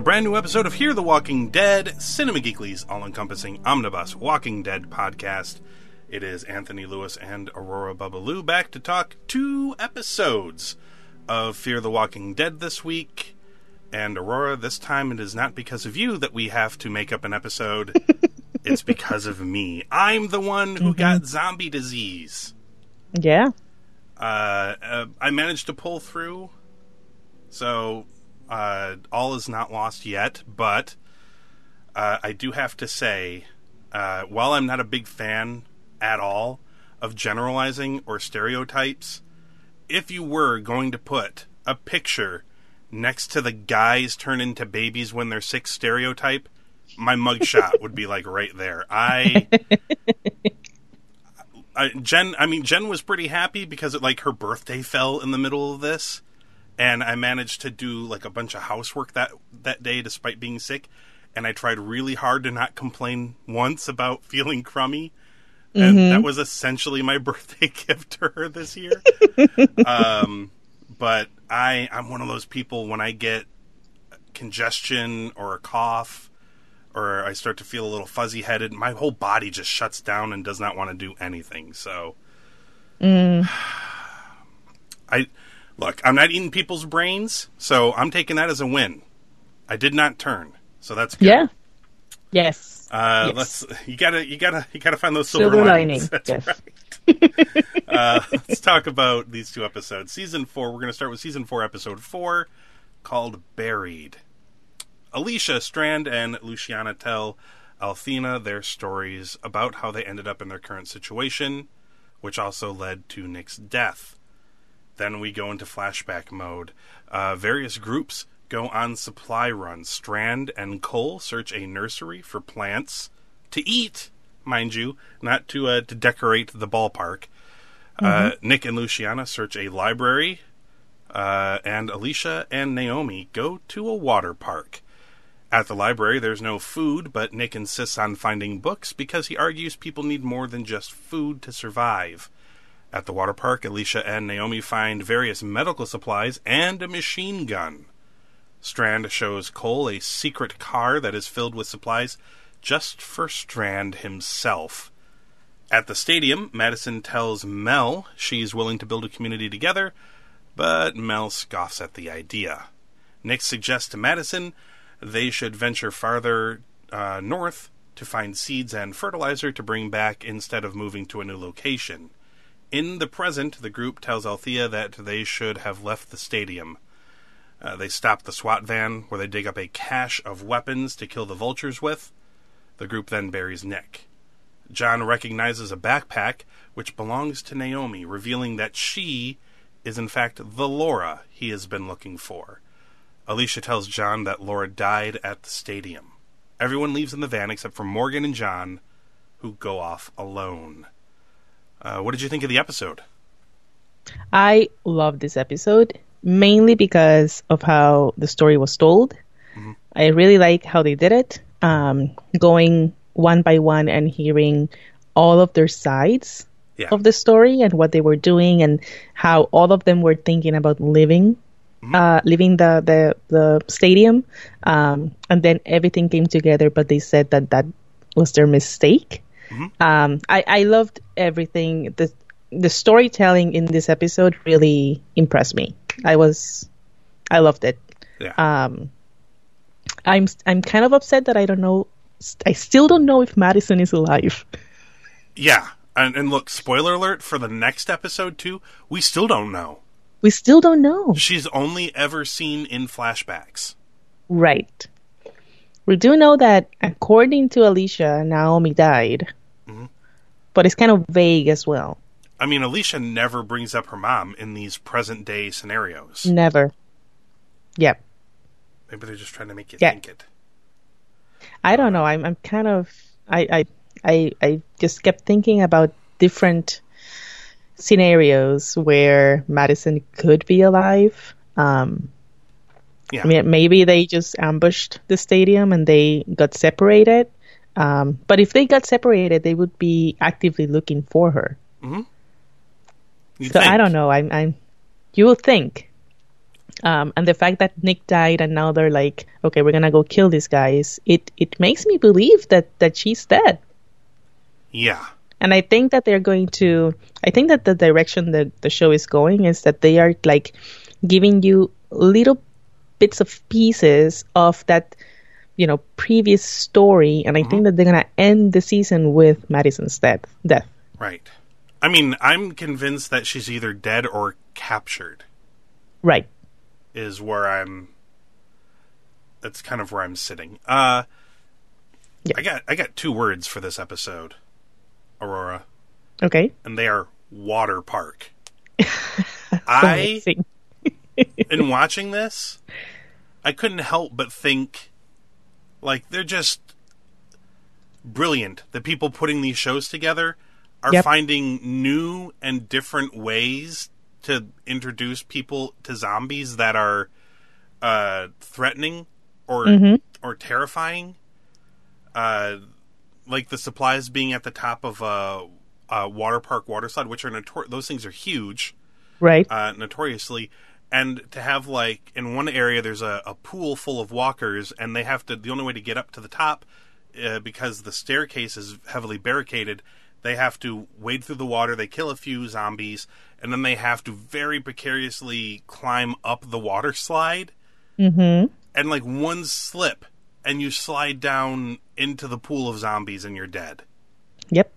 A brand new episode of Hear the Walking Dead, Cinema Geekly's all encompassing omnibus Walking Dead podcast. It is Anthony Lewis and Aurora Babalu back to talk two episodes of Fear the Walking Dead this week. And Aurora, this time it is not because of you that we have to make up an episode. it's because of me. I'm the one who got zombie disease. Yeah. Uh, uh, I managed to pull through, so uh, all is not lost yet. But uh, I do have to say, uh, while I'm not a big fan at all of generalizing or stereotypes, if you were going to put a picture next to the guys turn into babies when they're six stereotype, my mugshot would be like right there. I. Jen, I mean, Jen was pretty happy because it like her birthday fell in the middle of this, and I managed to do like a bunch of housework that that day despite being sick, and I tried really hard to not complain once about feeling crummy, and that was essentially my birthday gift to her this year. um, but I, I'm one of those people when I get congestion or a cough or I start to feel a little fuzzy headed, my whole body just shuts down and does not want to do anything. So, I look, I'm not eating people's brains, so I'm taking that as a win. I did not turn, so that's good. Yeah. Yes. Uh, Yes. Let's you gotta you gotta you gotta find those silver, Silver linings. lining. That's Yes. right. uh, let's talk about these two episodes. Season four. We're gonna start with season four, episode four, called "Buried." Alicia Strand and Luciana tell Althea their stories about how they ended up in their current situation, which also led to Nick's death. Then we go into flashback mode. Uh, various groups go on supply runs. Strand and Cole search a nursery for plants to eat, mind you, not to uh, to decorate the ballpark. Uh, Nick and Luciana search a library, uh, and Alicia and Naomi go to a water park. At the library, there's no food, but Nick insists on finding books because he argues people need more than just food to survive. At the water park, Alicia and Naomi find various medical supplies and a machine gun. Strand shows Cole a secret car that is filled with supplies just for Strand himself. At the stadium, Madison tells Mel she's willing to build a community together, but Mel scoffs at the idea. Nick suggests to Madison they should venture farther uh, north to find seeds and fertilizer to bring back instead of moving to a new location. In the present, the group tells Althea that they should have left the stadium. Uh, they stop the SWAT van where they dig up a cache of weapons to kill the vultures with. The group then buries Nick. John recognizes a backpack which belongs to Naomi, revealing that she is in fact the Laura he has been looking for. Alicia tells John that Laura died at the stadium. Everyone leaves in the van except for Morgan and John, who go off alone. Uh, what did you think of the episode? I love this episode mainly because of how the story was told. I really like how they did it, um, going one by one and hearing all of their sides Yeah. of the story and what they were doing and how all of them were thinking about living. Uh, leaving the, the, the stadium, um, and then everything came together, but they said that that was their mistake. Um, I, I loved everything. The the storytelling in this episode really impressed me. I was, I loved it. Yeah. Um, I'm I'm kind of upset that I don't know. I still don't know if Madison is alive. yeah. And, and look, spoiler alert for the next episode, too, we still don't know. We still don't know. She's only ever seen in flashbacks. Right. We do know that according to Alicia, Naomi died. But it's kind of vague as well. I mean, Alicia never brings up her mom in these present day scenarios. Never. Yep. Maybe they're just trying to make you Yeah. think it. I don't know. I'm I'm kind of I I I, I just kept thinking about different scenarios where Madison could be alive. Um, Yeah. I mean, maybe they just ambushed the stadium and they got separated. Um, but if they got separated, they would be actively looking for her. You'd So I don't know. I'm, I'm you will think. Um, and the fact that Nick died and now they're like, okay, we're gonna go kill these guys. It it makes me believe that that she's dead. Yeah. And I think that they're going to. I think that the direction that the show is going is that they are like giving you little bits of pieces of that, you know, previous story, and I think that they're gonna end the season with Madison's death. Death. Right. I mean, I'm convinced that she's either dead or captured. Right. Is where I'm. That's kind of where I'm sitting. Uh, Yeah. I got I got two words for this episode, Aurora, Okay. and they are water park. I in watching this, I couldn't help but think, like they're just brilliant. The people putting these shows together are Yep. finding new and different ways to introduce people to zombies that are uh, threatening or mm-hmm. or terrifying. Uh, like the supplies being at the top of a, a water park water slide, which are notor- those things are huge Right. uh, notoriously. And to have like in one area, there's a, a pool full of walkers, and they have to. The only way to get up to the top, uh, because the staircase is heavily barricaded, they have to wade through the water. They kill a few zombies, and then they have to very precariously climb up the water slide. Mm-hmm. And like one slip, and you slide down into the pool of zombies, and you're dead. Yep.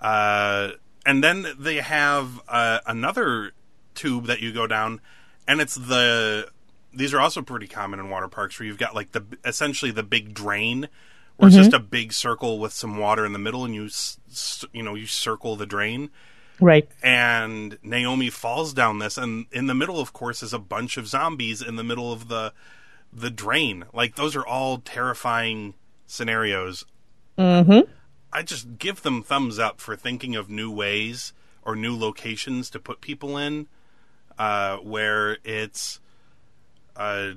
Uh, and then they have uh, another tube that you go down, and it's the. These are also pretty common in water parks, where you've got like the essentially the big drain, where it's just a big circle with some water in the middle, and you you know you circle the drain. Right. And Naomi falls down this, and in the middle, of course, is a bunch of zombies in the middle of the the drain. Like those are all terrifying scenarios. Mm-hmm. I just give them thumbs up for thinking of new ways or new locations to put people in, uh, where it's uh,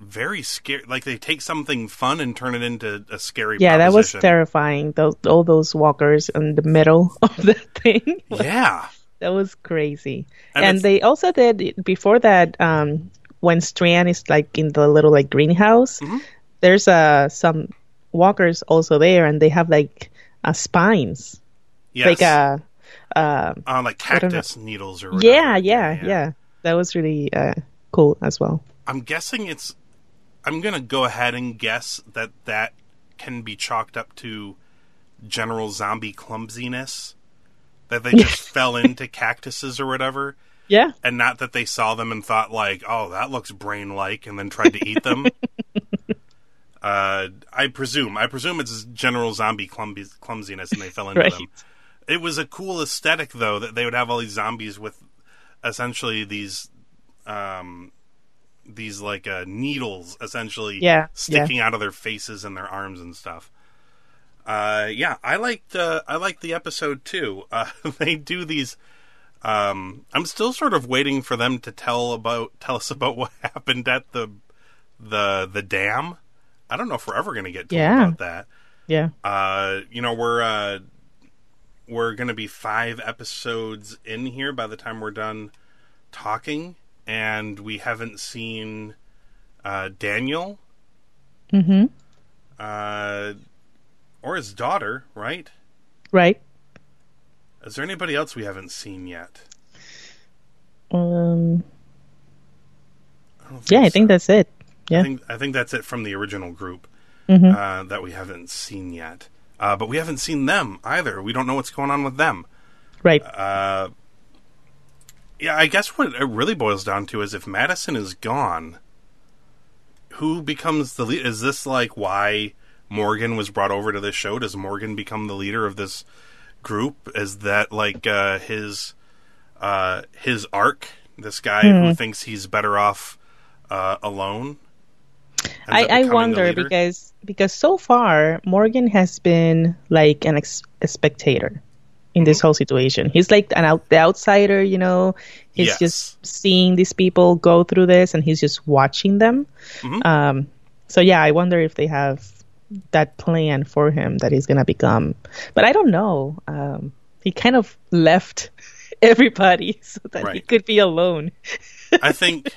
very scary. Like they take something fun and turn it into a scary. Yeah, that was terrifying. Those all those walkers in the middle of the thing. Yeah, that was crazy. And And, they also did before that. Um, when Strand is like in the little like greenhouse, Mm-hmm. there's uh some walkers also there, and they have like uh, spines, yes. like uh, uh, uh, like cactus needles or whatever. yeah, yeah, yeah, That was really uh, cool as well. I'm guessing it's. I'm gonna go ahead and guess that that can be chalked up to general zombie clumsiness. That they just fell into cactuses or whatever. Yeah, and not that they saw them and thought like, "Oh, that looks brain-like," and then tried to eat them. uh, I presume. I presume it's general zombie clumsiness, and they fell into Right. them. It was a cool aesthetic, though, that they would have all these zombies with essentially these, um, these like uh, needles, essentially, Yeah, sticking out of their faces and their arms and stuff. Uh, yeah, I liked uh, I liked the episode too. Uh, they do these. Um, I'm still sort of waiting for them to tell about tell us about what happened at the the the dam. I don't know if we're ever going to get told Yeah. about that. yeah, Uh, you know, we're uh, we're going to be five episodes in here by the time we're done talking, and we haven't seen uh, Daniel mm-hmm. uh, or his daughter, right? right. Is there anybody else we haven't seen yet? Um, I yeah, I so. think that's it. Yeah, I think I think that's it from the original group Mm-hmm. uh, that we haven't seen yet. Uh, but we haven't seen them either. We don't know what's going on with them. right. Uh, yeah, I guess what it really boils down to is if Madison is gone, who becomes the lead? Is this like why Morgan was brought over to this show? Does Morgan become the leader of this group? Is that like uh, his uh, his arc? This guy who thinks he's better off uh, alone. I, I wonder because because so far Morgan has been like an ex- a spectator in this whole situation. He's like an out the outsider, you know. He's Yes. just seeing these people go through this, and he's just watching them. Mhm. Um, so yeah, I wonder if they have that plan for him that he's gonna become. But I don't know. Um, he kind of left everybody so that he could be alone. I think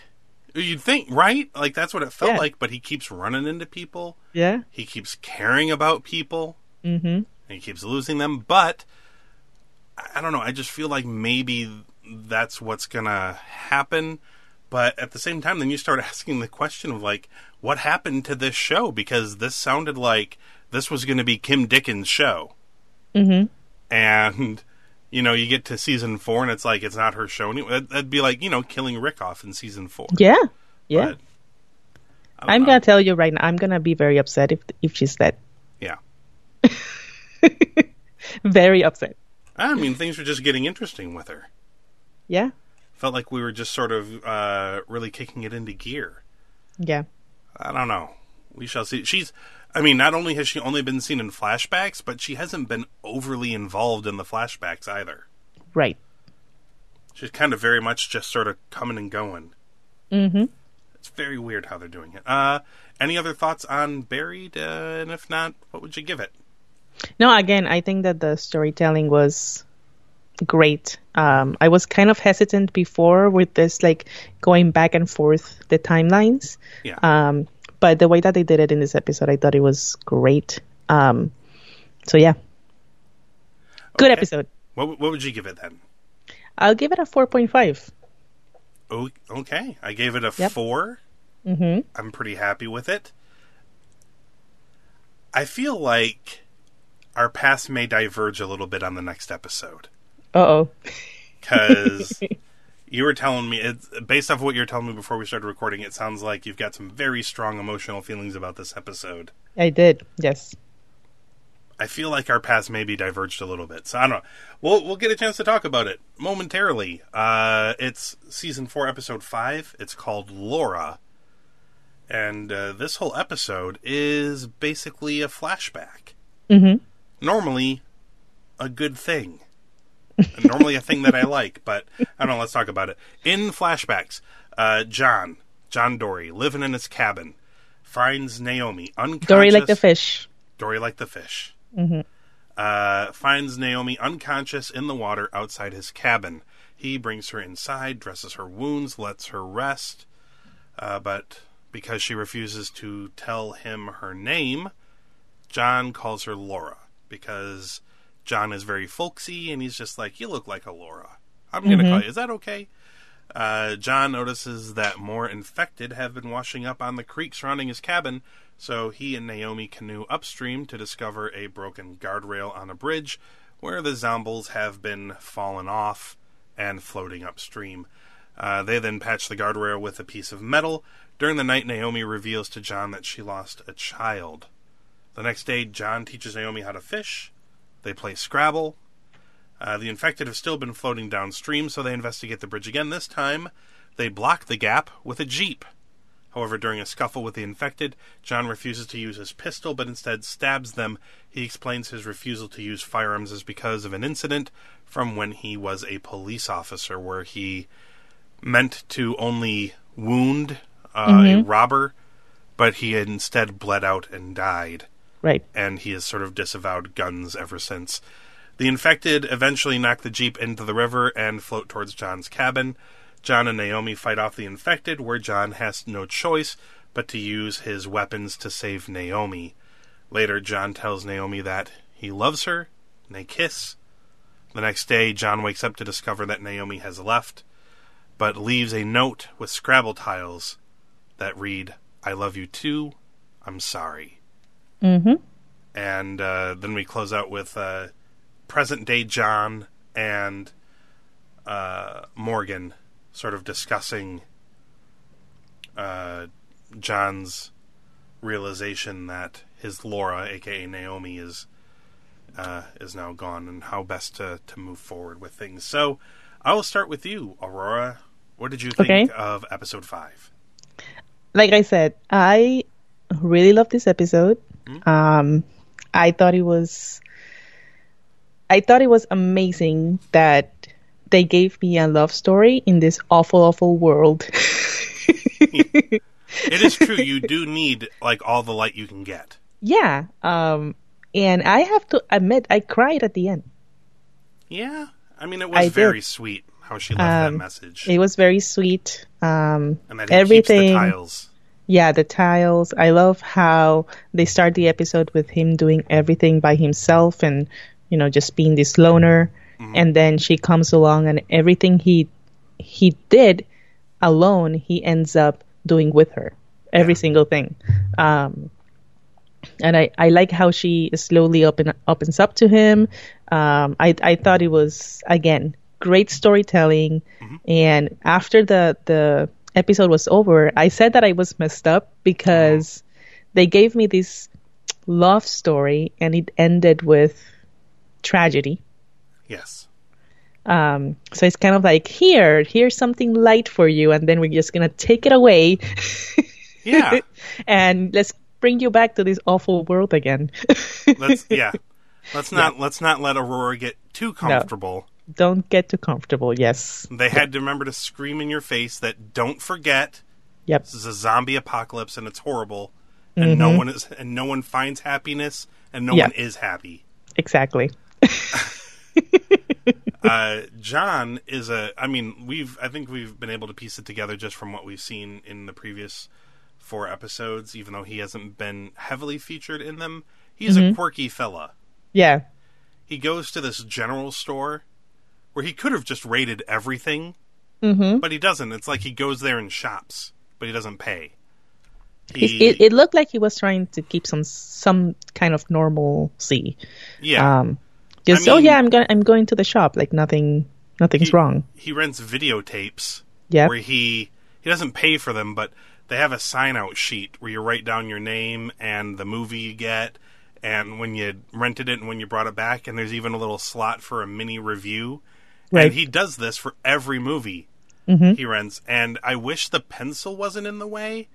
you'd think right, like that's what it felt Yeah. like. But he keeps running into people. Yeah. He keeps caring about people. Mm-hmm. and he keeps losing them. But I don't know. I just feel like maybe that's what's gonna happen. But at the same time, then you start asking the question of like, what happened to this show? Because this sounded like this was going to be Kim Dickens' show, Mm-hmm. and you know, you get to season four, and it's like it's not her show anymore. That'd, be like you know, killing Rick off in season four. Yeah. Yeah. But, I'm know. gonna tell you right now. I'm gonna be very upset if if she's dead. Yeah. Very upset. I mean, things were just getting interesting with her. Yeah. Felt like we were just sort of uh, really kicking it into gear. Yeah. I don't know. We shall see. She's, I mean, not only has she only been seen in flashbacks, but she hasn't been overly involved in the flashbacks either. Right. She's kind of very much just sort of coming and going. Mm-hmm. It's very weird how they're doing it. Uh, any other thoughts on Buried? Uh, and if not, what would you give it? No, again, I think that the storytelling was great. Um, I was kind of hesitant before with this, like going back and forth the timelines. Yeah. Um, but the way that they did it in this episode, I thought it was great. Um, so yeah, good Okay. episode. What, what would you give it then? I'll give it a four point five. Oh, okay. I gave it a Yep. four. Mm-hmm. I'm pretty happy with it. I feel like our paths may diverge a little bit on the next episode Uh oh. because you were telling me it's based off what you were telling me before we started recording. It sounds like you've got some very strong emotional feelings about this episode. I did. Yes. I feel like our paths may be diverged a little bit, so I don't know. We'll we'll get a chance to talk about it momentarily. Uh, it's season four, episode five. It's called Laura, and uh, this whole episode is basically a flashback. Mm-hmm. Normally, a good thing. Normally a thing that I like, but I don't know. Let's talk about it. In flashbacks, uh, John, John Dory, living in his cabin, finds Naomi unconscious. Dory like the fish. Dory like the fish. Mm-hmm. Uh, finds Naomi unconscious in the water outside his cabin. He brings her inside, dresses her wounds, lets her rest. Uh, but because she refuses to tell him her name, John calls her Laura because John is very folksy and he's just like, You look like a Laura. I'm going to call you. Is that okay? Uh, John notices that more infected have been washing up on the creek surrounding his cabin, so he and Naomi canoe upstream to discover a broken guardrail on a bridge where the zombies have been fallen off and floating upstream. Uh, they then patch the guardrail with a piece of metal. During the night, Naomi reveals to John that she lost a child. The next day, John teaches Naomi how to fish. They play Scrabble. Uh, the infected have still been floating downstream, so they investigate the bridge again. This time, they block the gap with a jeep. However, during a scuffle with the infected, John refuses to use his pistol, but instead stabs them. He explains his refusal to use firearms is because of an incident from when he was a police officer, where he meant to only wound uh, a robber, but he had instead bled out and died Right. and he has sort of disavowed guns ever since. The infected eventually knock the Jeep into the river and float towards John's cabin. John and Naomi fight off the infected, where John has no choice but to use his weapons to save Naomi. Later, John tells Naomi that he loves her, and they kiss. The next day, John wakes up to discover that Naomi has left, but leaves a note with Scrabble tiles that read, I love you too, I'm sorry Mm-hmm. and uh, then we close out with uh, present day John and uh, Morgan sort of discussing uh, John's realization that his Laura, aka Naomi, is uh, is now gone and how best to, to move forward with things. So I will start with you, Aurora. What did you think Okay. of episode five? like I said, I really love this episode. Um, I thought it was, I thought it was amazing that they gave me a love story in this awful, awful world. It is true. you do need like all the light you can get. yeah. Um, and I have to admit, I cried at the end. Yeah, I mean it was I did. very sweet how she left that Um, message It was very sweet. Um, and that he everything. keeps the tiles. Yeah, the tiles. I love how they start the episode with him doing everything by himself and, you know, just being this loner. And then she comes along and everything he he did alone, he ends up doing with her. Every Yeah. single thing. Um, and I, I like how she slowly open, opens up to him. Um, I, I thought it was, again, great storytelling. And after the, the episode was over, I said that I was messed up because they gave me this love story and it ended with tragedy. Yes. Um, so it's kind of like, here, here's something light for you. And then we're just going to take it away Yeah. and let's bring you back to this awful world again. let's yeah. Let's not let's not let Aurora get too comfortable. Don't get too comfortable. Yes. They had to remember to scream in your face that don't forget Yep. this is a zombie apocalypse and it's horrible and no one is and no one finds happiness and no Mm-hmm. One is happy. Exactly. uh, John is a. I mean, we've. I think we've been able to piece it together just from what we've seen in the previous four episodes. Even though he hasn't been heavily featured in them, he's Mm-hmm. a quirky fella. Yeah. He goes to this general store where he could have just raided everything, Mm-hmm. but he doesn't. It's like he goes there and shops, but he doesn't pay. It, He, it, it looked like he was trying to keep some some kind of normalcy. yeah. Um, just I oh yeah, I'm going I'm going to the shop. Like nothing nothing's he, wrong. He rents videotapes Yeah. where he he doesn't pay for them, but they have a sign out sheet where you write down your name and the movie you get and when you rented it and when you brought it back and there's even a little slot for a mini review. Right. And he does this for every movie he rents. And I wish the pencil wasn't in the way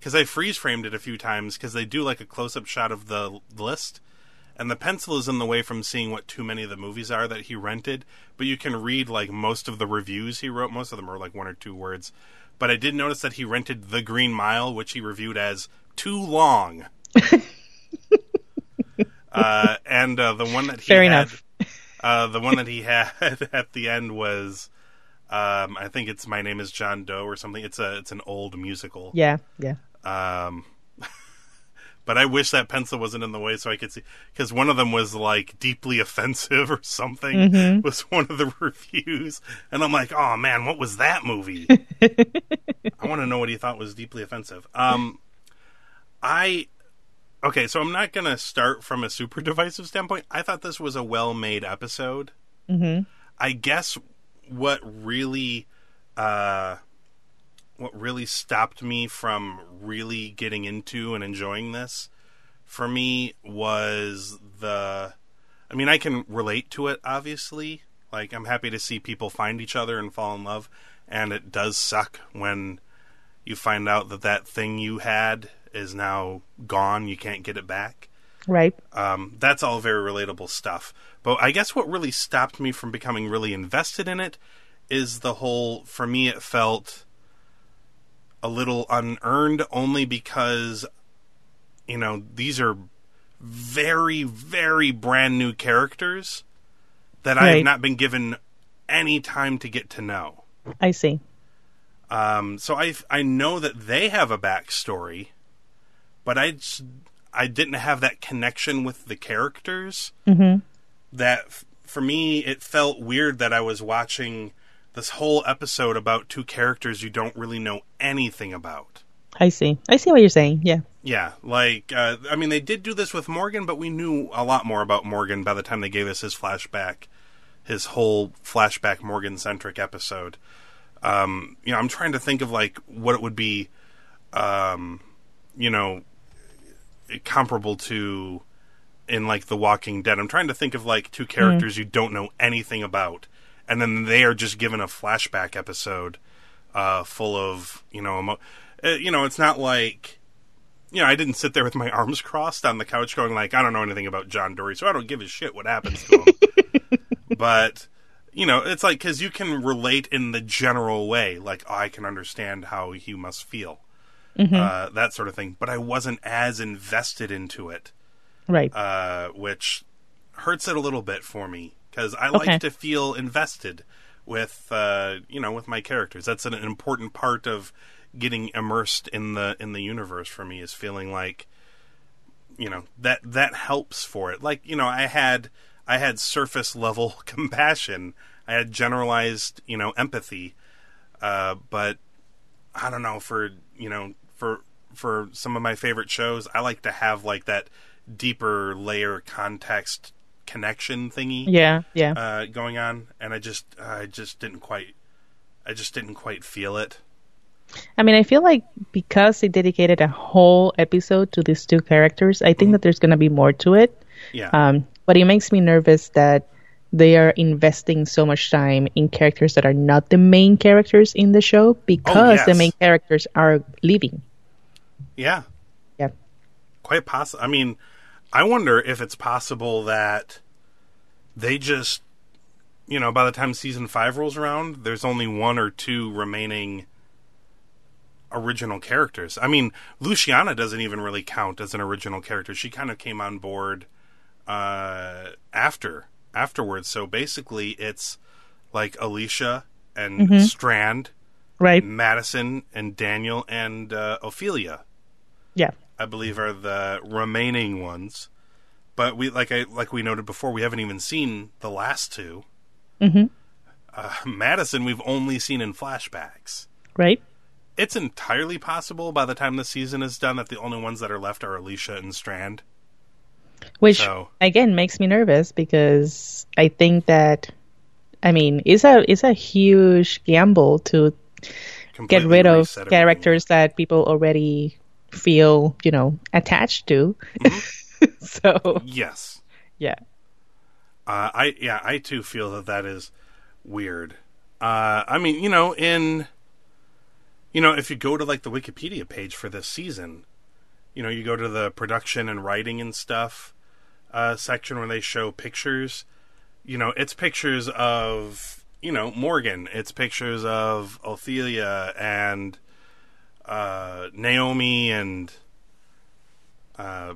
cuz I freeze framed it a few times cuz they do like a close up shot of the list. And the pencil is in the way from seeing what too many of the movies are that he rented. But you can read like most of the reviews he wrote. Most of them are like one or two words. But i did notice that he rented the green mile which he reviewed as too long. Uh, and uh, the one that he Fair had enough. Uh, the one that he had at the end was um, i think it's my name is john doe or something it's a it's an old musical Yeah. Yeah. um, but I wish that pencil wasn't in the way so I could see because one of them was like deeply offensive or something was one of the reviews, and I'm like, oh man, what was that movie? I want to know what he thought was deeply offensive. Um, I okay, so I'm not gonna start from a super divisive standpoint. I thought this was a well-made episode. Mm-hmm. I guess what really. Uh, what really stopped me from really getting into and enjoying this for me was the I mean I can relate to it obviously like I'm happy to see people find each other and fall in love and it does suck when you find out that that thing you had is now gone you can't get it back Right. um, that's all very relatable stuff. But I guess what really stopped me from becoming really invested in it is the whole. For me, it felt a little unearned, only because you know these are very, very brand new characters that I have not been given any time to get to know. I see. Um, so I I know that they have a backstory, but I I didn't have that connection with the characters. Mm-hmm. That f- for me, it felt weird that I was watching this whole episode about two characters you don't really know anything about. I see. I see what you're saying. Yeah. Yeah, like uh, I mean, they did do this with Morgan, but we knew a lot more about Morgan by the time they gave us his flashback, his whole flashback Morgan centric episode. Um, you know, I'm trying to think of like what it would be, um, you know, comparable to in like The Walking Dead. I'm trying to think of like two characters you don't know anything about, and then they are just given a flashback episode uh, full of you know, emo- uh, you know, it's not like you know, I didn't sit there with my arms crossed on the couch going like, I don't know anything about John Dory, so I don't give a shit what happens to him. but you know, it's like because you can relate in the general way, like oh, I can understand how he must feel, uh, that sort of thing. But I wasn't as invested into it, Right. uh, which hurts it a little bit for me because I like to feel invested with uh, you know with my characters. That's an important part of getting immersed in the in the universe for me is feeling like you know that that helps for it. Like you know I had I had surface level compassion. I had generalized you know empathy, uh, but I don't know for you know for for some of my favorite shows, I like to have like that deeper layer context connection thingy yeah. Yeah. uh, going on, and I just I just didn't quite I just didn't quite feel it. I mean, I feel like because they dedicated a whole episode to these two characters, I think that there's going to be more to it. Yeah, Um, but it makes me nervous that they are investing so much time in characters that are not the main characters in the show because the yes. main characters are leaving. Yeah, Yeah. quite possible. I mean, I wonder if it's possible that they just you know by the time season five rolls around, there's only one or two remaining original characters. I mean, Luciana doesn't even really count as an original character. She kind of came on board uh, after afterwards. So basically, it's like Alicia and Strand, Right? Madison and Daniel and uh, Ofelia. Yeah. I believe are the remaining ones. But we like I like we noted before, we haven't even seen the last two. Mhm. Uh, Madison, we've only seen in flashbacks. Right? It's entirely possible by the time the season is done that the only ones that are left are Alicia and Strand. Which So- again makes me nervous because I think that I mean it's a it's a huge gamble to get rid of characters that people already feel you know attached to. so Yes. yeah, Uh, I yeah, I too feel that that is weird. Uh, I mean, you know, in you know, if you go to like the Wikipedia page for this season, you know, you go to the production and writing and stuff uh, section where they show pictures. You know, it's pictures of you know Morgan. It's pictures of Ofelia and uh, Naomi and uh,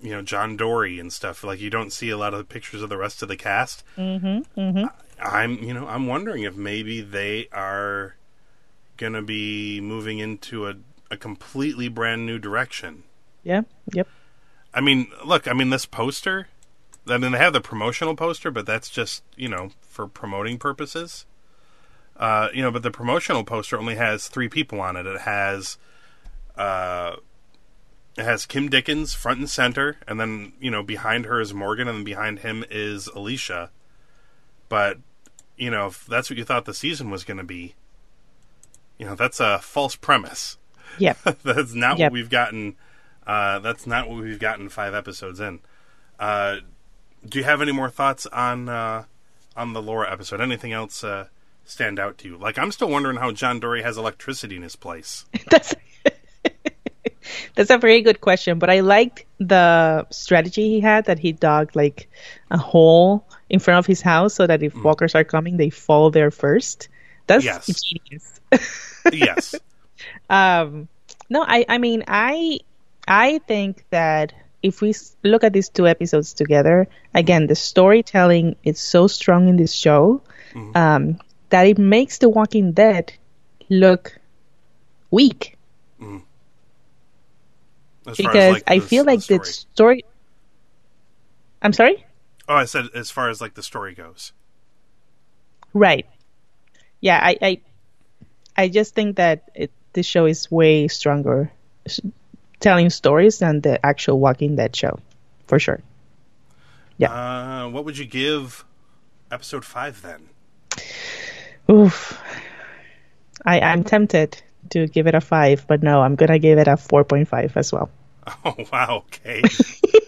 you know John Dory and stuff. Like you don't see a lot of pictures of the rest of the cast. mm-hmm, mm-hmm. I'm you know I'm wondering if maybe they are gonna be moving into a, a completely brand new direction. yeah, yep, I mean, look, I mean this poster. I mean they have the promotional poster, but that's just you know for promoting purposes. Uh, you know, but the promotional poster only has three people on it. It has, uh, it has Kim Dickens front and center, and then you know behind her is Morgan, and then behind him is Alicia. But you know, if that's what you thought the season was going to be, you know, that's a false premise. yep. that's not Yep. what we've gotten. Uh, that's not what we've gotten five episodes in. Uh, do you have any more thoughts on uh, on the Laura episode? Anything else uh, stand out to you? Like, I'm still wondering how John Dory has electricity in his place. That's that's a very good question. But I liked the strategy he had that he dug like a hole in front of his house so that if walkers are coming, they fall there first. That's Yes. genius. yes, Um, no, I, I mean, I, I think that if we look at these two episodes together, again, the storytelling is so strong in this show um, that it makes The Walking Dead look weak as far as, because like, I the- feel like the the story. I'm sorry. Oh, I said as far as like the story goes. Right. Yeah, I, I, I just think that it, this show is way stronger, telling stories than the actual Walking Dead show, for sure. Uh, what would you give episode five then? Oof. I, I'm tempted to give it a five, but no, I'm gonna give it a four point five as well. Oh wow, okay.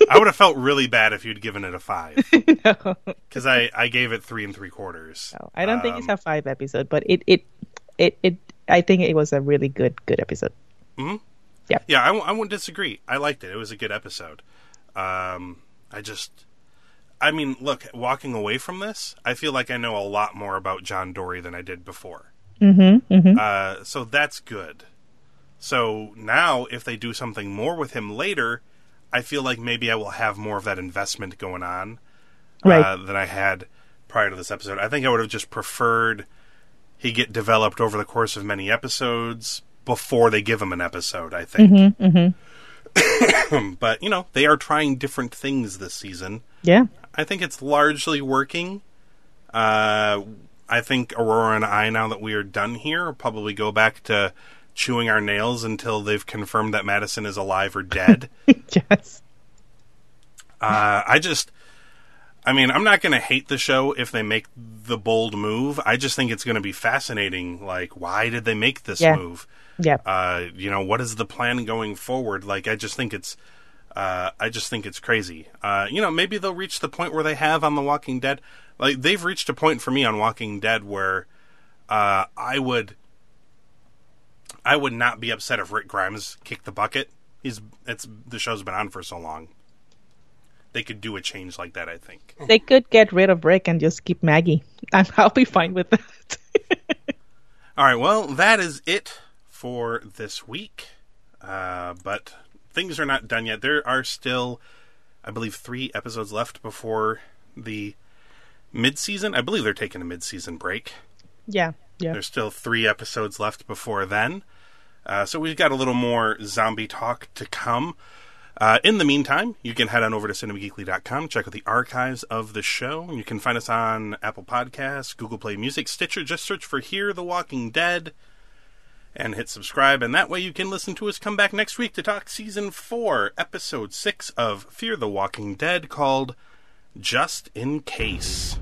I would have felt really bad if you'd given it a five no, because I I gave it three and three quarters. no, I don't think Um, it's a five episode, but it, it, it, it. I think it was a really good, good episode. Hmm. Yeah, Yeah. I, w- I wouldn't disagree. I liked it. It was a good episode. Um, I just, I mean, look, walking away from this, I feel like I know a lot more about John Dory than I did before. Mm-hmm, mm-hmm. Uh, so that's good. So now, if they do something more with him later, I feel like maybe I will have more of that investment going on Right. uh, than I had prior to this episode. I think I would have just preferred he get developed over the course of many episodes before they give him an episode. I think. Mm-hmm, but you know, they are trying different things this season. Yeah. I think it's largely working. Uh, I think Aurora and I, now that we are done here, probably go back to chewing our nails until they've confirmed that Madison is alive or dead. yes. uh, I just, I mean, I'm not going to hate the show if they make the bold move. I just think it's going to be fascinating. Like, why did they make this Yeah. move? Yeah. uh, you know, what is the plan going forward? Like, I just think it's, uh, I just think it's crazy. Uh, you know, maybe they'll reach the point where they have on The Walking Dead. Like, they've reached a point for me on Walking Dead where, uh, I would, I would not be upset if Rick Grimes kicked the bucket. He's, it's the show's been on for so long. They could do a change like that. I think. they could get rid of Rick and just keep Maggie. I'm, I'll be fine with that. All right, well, that is it for this week. Uh, but things are not done yet. There are still, I believe, three episodes left before the mid-season. I believe they're taking a mid-season break. yeah. Yeah. There's still three episodes left before then. Uh, so we've got a little more zombie talk to come. Uh, in the meantime, you can head on over to cinemageekly.com, check out the archives of the show. You can find us on Apple Podcasts, Google Play Music, Stitcher. Just search for Hear the Walking Dead and hit subscribe. And that way you can listen to us come back next week to talk season four, episode six of Fear the Walking Dead called Just in Case.